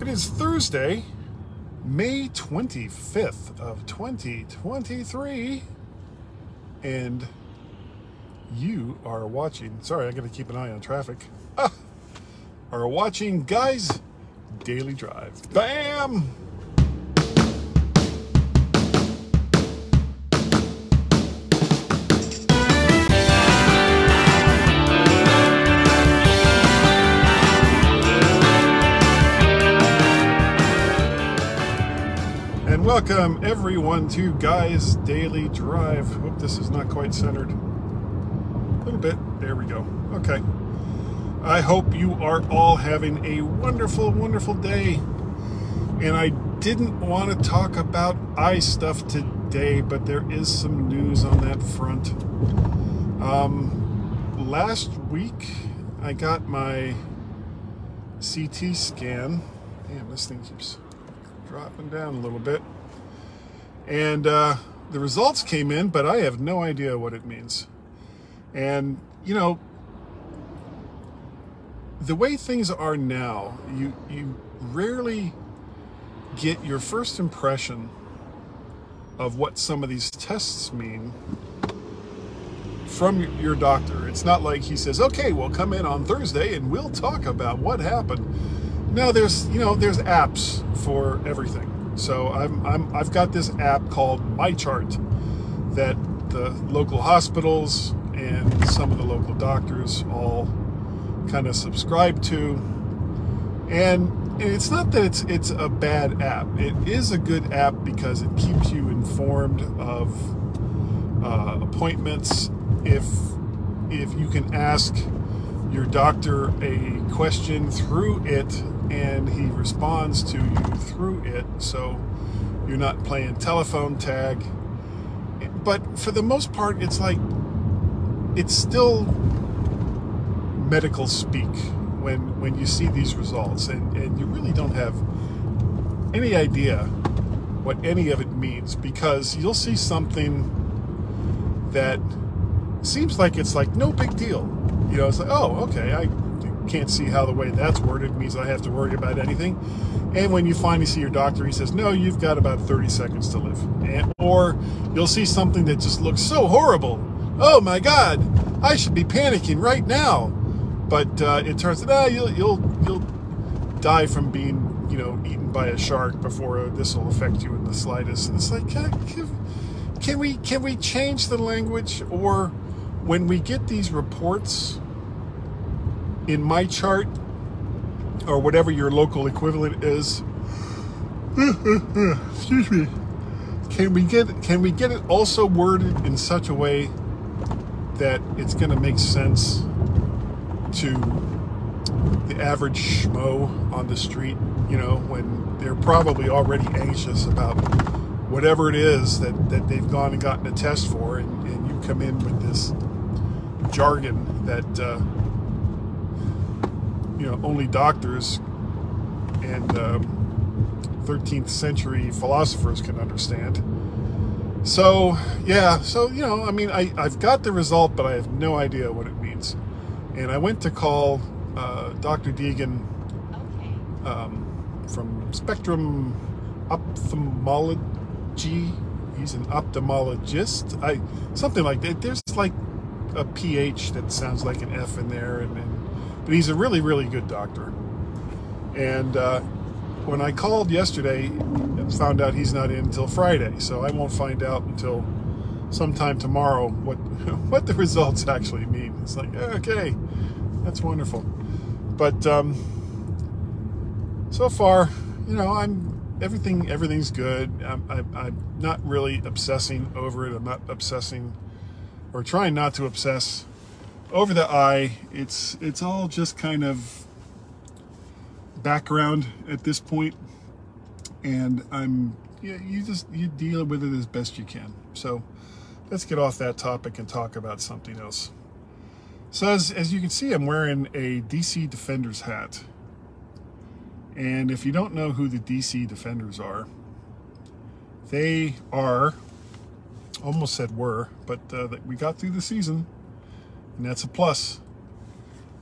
It is Thursday, May 25th of 2023, and you are watching. Sorry, I got to keep an eye on traffic. Ah, are watching Guys Daily Drive. Bam! And welcome everyone to Guys Daily Drive. Hope this is not quite centered. A little bit. There we go. Okay. I hope you are all having a wonderful, wonderful day. And I didn't want to talk about eye stuff today, but there is some news on that front. Um, last week, I got my CT scan. Damn, this thing keeps dropping down a little bit. And uh, the results came in, but I have no idea what it means. And, you know, the way things are now, you, you rarely get your first impression of what some of these tests mean from your doctor. It's not like he says, "Okay, we'll come in on Thursday and we'll talk about what happened." No, there's you know there's apps for everything. So I'm, I'm I've got this app called MyChart that the local hospitals and some of the local doctors all kind of subscribe to, and it's not that it's it's a bad app. It is a good app because it keeps you informed of uh, appointments. If if you can ask your doctor a question through it and he responds to you through it, so you're not playing telephone tag. But for the most part, it's like it's still medical speak when when you see these results and, and you really don't have any idea what any of it means because you'll see something that seems like it's like no big deal. You know, it's like, oh, okay, I can't see how the way that's worded means I have to worry about anything. And when you finally see your doctor, he says, no, you've got about 30 seconds to live. And, or you'll see something that just looks so horrible. Oh my God, I should be panicking right now. But uh, it turns out ah, you'll, you'll, you'll die from being, you know, eaten by a shark before this will affect you in the slightest. And it's like, can, can, can we can we change the language or when we get these reports in my chart or whatever your local equivalent is excuse me can we get can we get it also worded in such a way that it's going to make sense to the average schmo on the street you know when they're probably already anxious about whatever it is that, that they've gone and gotten a test for and, and you come in with this jargon that uh, you know only doctors and um, 13th century philosophers can understand. So yeah, so you know, I mean, I I've got the result, but I have no idea what it means. And I went to call uh, Dr. Deegan um, from Spectrum Ophthalmology. He's an ophthalmologist. I something like that. There's like a PH that sounds like an F in there, and, and but he's a really really good doctor. And uh, when I called yesterday, found out he's not in until Friday, so I won't find out until sometime tomorrow what what the results actually mean. It's like okay, that's wonderful, but um, so far, you know, I'm everything everything's good. I'm, I'm, I'm not really obsessing over it. I'm not obsessing or trying not to obsess over the eye. It's it's all just kind of background at this point, and I'm yeah, you just you deal with it as best you can. So let's get off that topic and talk about something else. So as, as you can see, I'm wearing a DC Defenders hat. And if you don't know who the DC Defenders are, they are, almost said were, but uh, we got through the season, and that's a plus.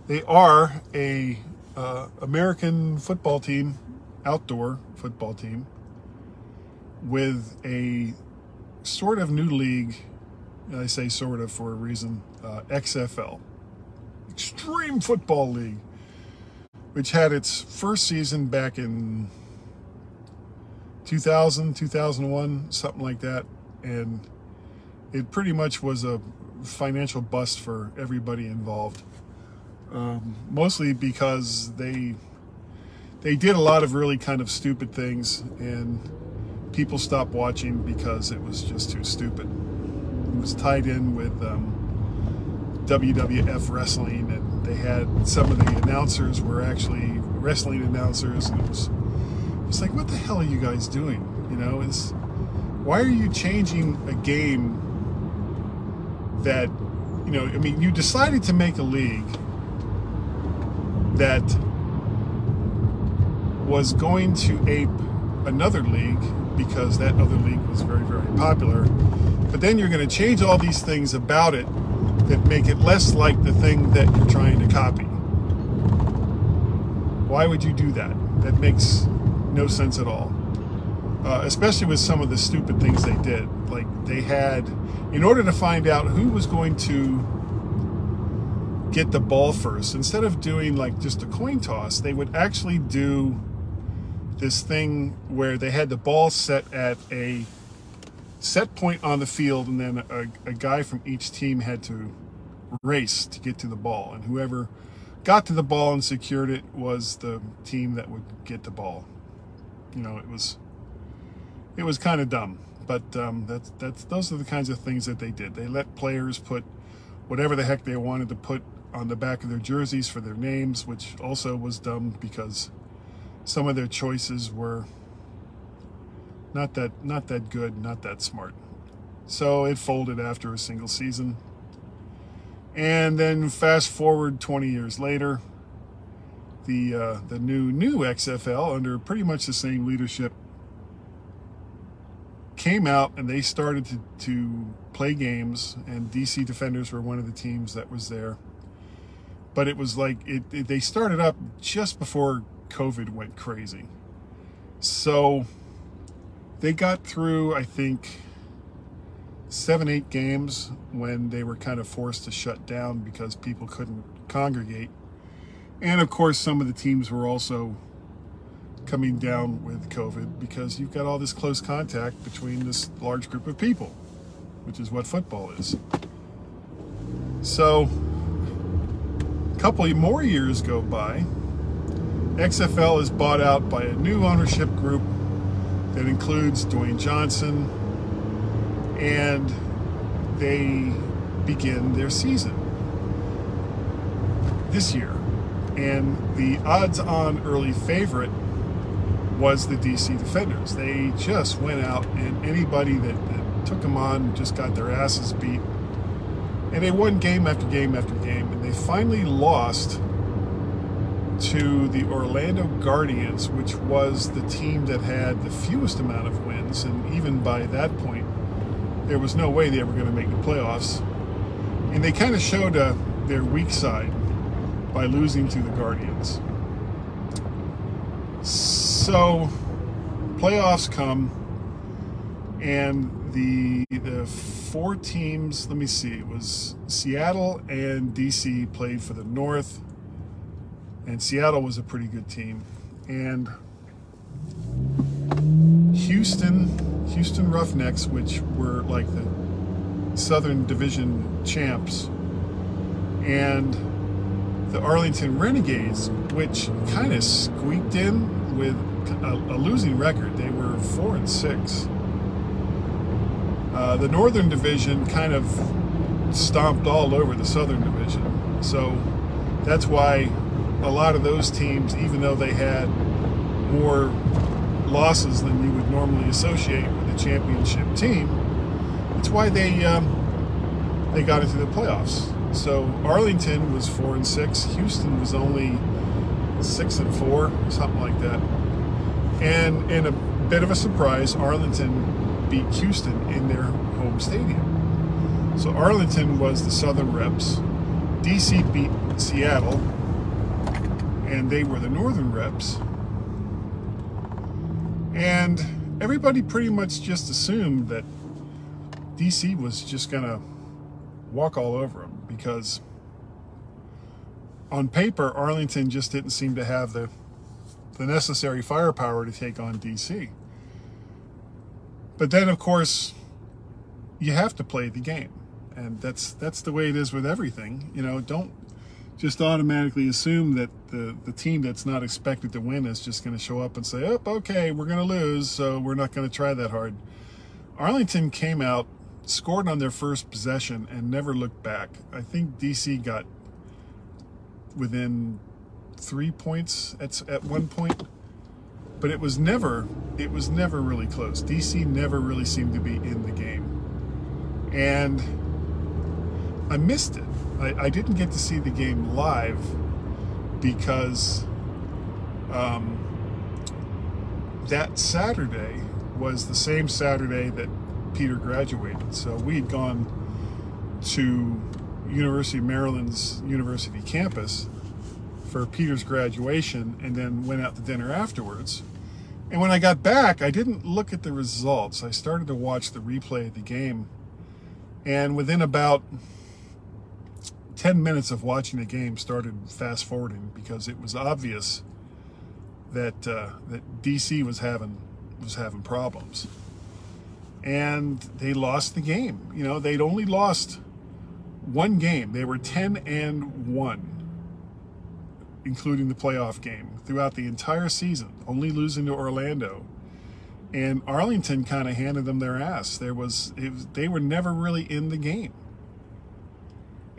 They are a uh, American football team outdoor football team with a sort of new league. I say sort of for a reason uh, XFL, Extreme Football League, which had its first season back in 2000, 2001, something like that. And it pretty much was a financial bust for everybody involved. Um, mostly because they they did a lot of really kind of stupid things and people stopped watching because it was just too stupid. It was tied in with um, WWF wrestling, and they had some of the announcers were actually wrestling announcers, and it was it's like, what the hell are you guys doing? You know, it's why are you changing a game that you know? I mean, you decided to make a league that was going to ape another league because that other league was very, very popular. But then you're going to change all these things about it that make it less like the thing that you're trying to copy. Why would you do that? That makes no sense at all. Uh, especially with some of the stupid things they did. Like they had, in order to find out who was going to get the ball first, instead of doing like just a coin toss, they would actually do this thing where they had the ball set at a set point on the field, and then a, a guy from each team had to race to get to the ball, and whoever got to the ball and secured it was the team that would get the ball. You know, it was it was kind of dumb, but um, that's that's those are the kinds of things that they did. They let players put whatever the heck they wanted to put on the back of their jerseys for their names, which also was dumb because some of their choices were not that not that good, not that smart. So it folded after a single season. And then fast forward 20 years later, the uh, the new new XFL under pretty much the same leadership came out and they started to, to play games and DC Defenders were one of the teams that was there. But it was like it, it they started up just before COVID went crazy. So they got through, I think, seven, eight games when they were kind of forced to shut down because people couldn't congregate. And of course, some of the teams were also coming down with COVID because you've got all this close contact between this large group of people, which is what football is. So, a couple more years go by, XFL is bought out by a new ownership group that includes Dwayne Johnson, and they begin their season this year. And the odds on early favorite was the DC Defenders. They just went out, and anybody that, that took them on just got their asses beat. And they won game after game after game, and they finally lost to the Orlando Guardians, which was the team that had the fewest amount of wins. And even by that point, there was no way they were going to make the playoffs. And they kind of showed uh, their weak side by losing to the Guardians. So, playoffs come, and the the four teams. Let me see. It was Seattle and DC played for the North and Seattle was a pretty good team. And Houston, Houston Roughnecks, which were like the Southern Division champs, and the Arlington Renegades, which kind of squeaked in with a, a, losing record. They were four and six. Uh, the Northern Division kind of stomped all over the Southern Division. So that's why a lot of those teams, even though they had more losses than you would normally associate with a championship team, it's why they um, they got into the playoffs. So Arlington was four and six. Houston was only six and four, something like that. And in a bit of a surprise, Arlington beat Houston in their home stadium. So Arlington was the Southern reps. DC beat Seattle and they were the northern reps. And everybody pretty much just assumed that DC was just going to walk all over them because on paper, Arlington just didn't seem to have the, the necessary firepower to take on DC. But then, of course, you have to play the game. And that's that's the way it is with everything. You know, don't just automatically assume that the, the team that's not expected to win is just going to show up and say, oh, okay, we're going to lose, so we're not going to try that hard. Arlington came out, scored on their first possession, and never looked back. I think DC got within three points at, at one point, but it was never it was never really close. DC never really seemed to be in the game, and I missed it. I, I didn't get to see the game live because um, that Saturday was the same Saturday that Peter graduated. So we'd gone to University of Maryland's university campus for Peter's graduation and then went out to dinner afterwards. And when I got back, I didn't look at the results. I started to watch the replay of the game. And within about 10 minutes of watching the game started fast forwarding because it was obvious that uh, that DC was having was having problems, and they lost the game. You know, they'd only lost one game. They were 10 and one, including the playoff game throughout the entire season, only losing to Orlando. And Arlington kind of handed them their ass. There was, was they were never really in the game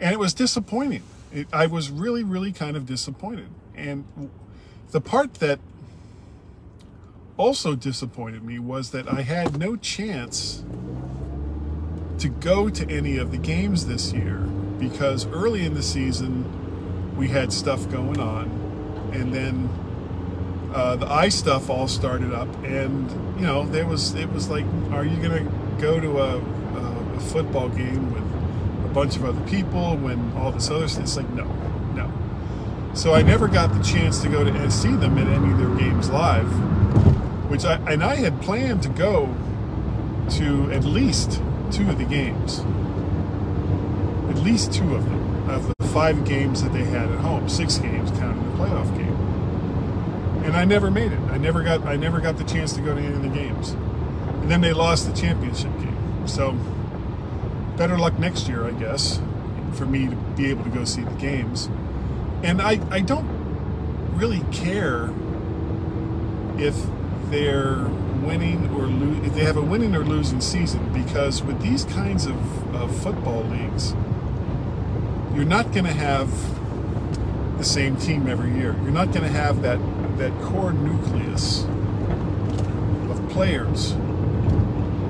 and it was disappointing. It, I was really, really kind of disappointed. And the part that also disappointed me was that I had no chance to go to any of the games this year because early in the season we had stuff going on, and then uh, the eye stuff all started up, and you know there was it was like, are you gonna go to a, a, a football game with a bunch of other people, when all this other stuff. It's like, no, no. So I never got the chance to go to and see them at any of their games live, which I, and I had planned to go to at least two of the games. At least two of them, of the five games that they had at home, six games counting the playoff game. And I never made it. I never got I never got the chance to go to any of the games. And then they lost the championship game. So better luck next year, I guess, for me to be able to go see the games. And I, I don't really care if they're winning or lo- if they have a winning or losing season because with these kinds of, of football leagues, you're not going to have the same team every year. You're not going to have that that core nucleus of players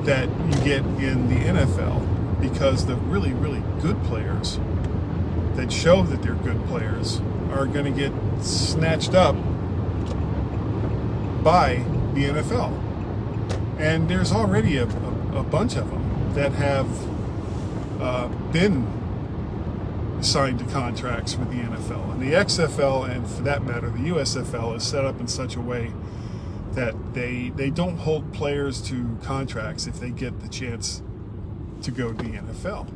that you get in the NFL because the really, really good players that show that they're good players are going to get snatched up by the NFL. And there's already a, a, a bunch of them that have uh, been signed to contracts with the NFL. And the XFL, and for that matter, the USFL, is set up in such a way that they they don't hold players to contracts if they get the chance to go to the NFL.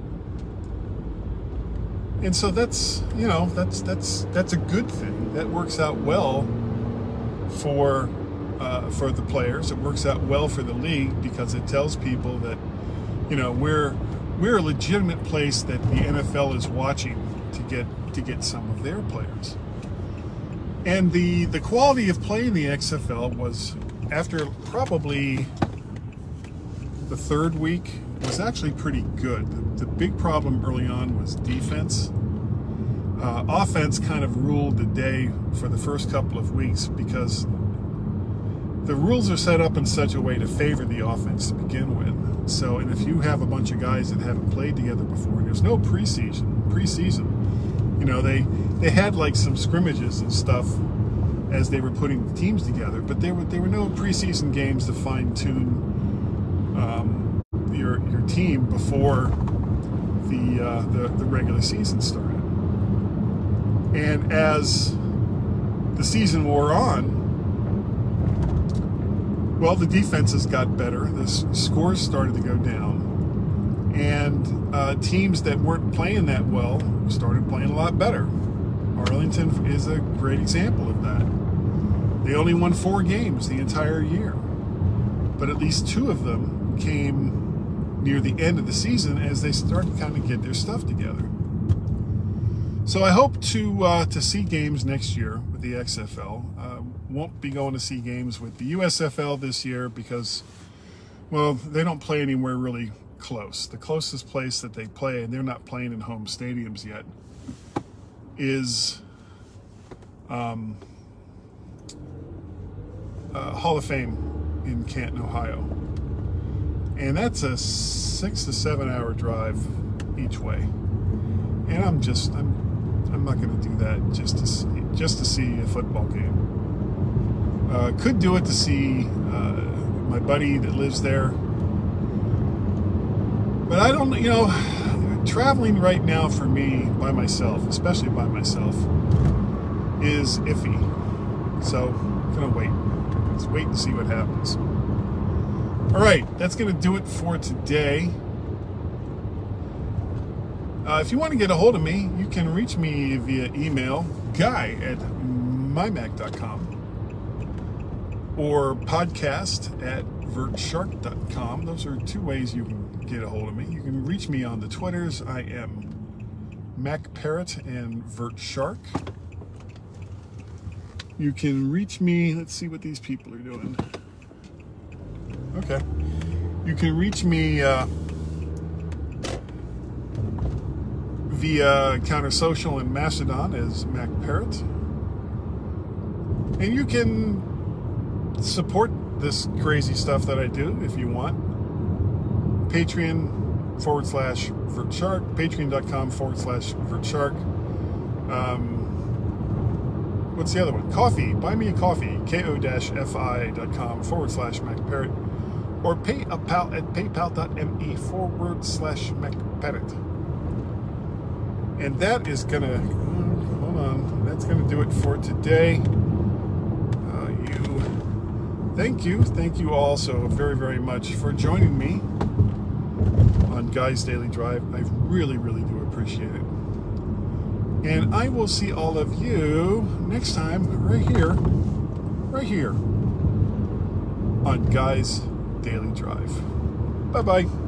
And so that's, you know, that's that's that's a good thing. That works out well for uh, for the players. It works out well for the league because it tells people that, you know, we're we're a legitimate place that the NFL is watching to get to get some of their players. And the the quality of play in the XFL was after probably the third week was actually pretty good. The, the big problem early on was defense. Uh, offense kind of ruled the day for the first couple of weeks because the rules are set up in such a way to favor the offense to begin with. So, and if you have a bunch of guys that haven't played together before, there's no preseason. Preseason, you know, they they had like some scrimmages and stuff as they were putting the teams together, but there were there were no preseason games to fine tune um, your your team before the uh, the, the regular season started. And as the season wore on, Well, the defenses got better. The scores started to go down, and uh, teams that weren't playing that well started playing a lot better. Arlington is a great example of that. They only won four games the entire year, but at least two of them came near the end of the season as they started to kind of get their stuff together. So I hope to uh, to see games next year with the XFL. Won't be going to see games with the USFL this year because, well, they don't play anywhere really close. The closest place that they play, and they're not playing in home stadiums yet, is um, uh, Hall of Fame in Canton, Ohio, and that's a six to seven hour drive each way. And I'm just I'm I'm not going to do that just to see, just to see a football game. Uh, could do it to see uh, my buddy that lives there, but I don't. You know, traveling right now for me by myself, especially by myself, is iffy. So I'm gonna wait. Let's wait and see what happens. All right, that's gonna do it for today. Uh, if you want to get a hold of me, you can reach me via email, guy at mymac.com or podcast at vertshark.com. Those are two ways you can get a hold of me. You can reach me on the Twitters. I am Mac Parrot and VertShark. You can reach me. Let's see what these people are doing. Okay. You can reach me uh, via Counter Social and Mastodon as Mac Parrot. And you can support this crazy stuff that I do if you want. Patreon forward slash VertShark, patreon.com forward slash VertShark. Um, what's the other one? Coffee. Buy me a coffee. ko-fi.com forward slash MacParrot. Or pay a pal at paypal.me forward slash MacParrot. And that is gonna, hold on, that's gonna do it for today. Thank you, thank you all so very, very much for joining me on Guy's Daily Drive. I really, really do appreciate it. And I will see all of you next time, right here, right here on Guy's Daily Drive. Bye bye.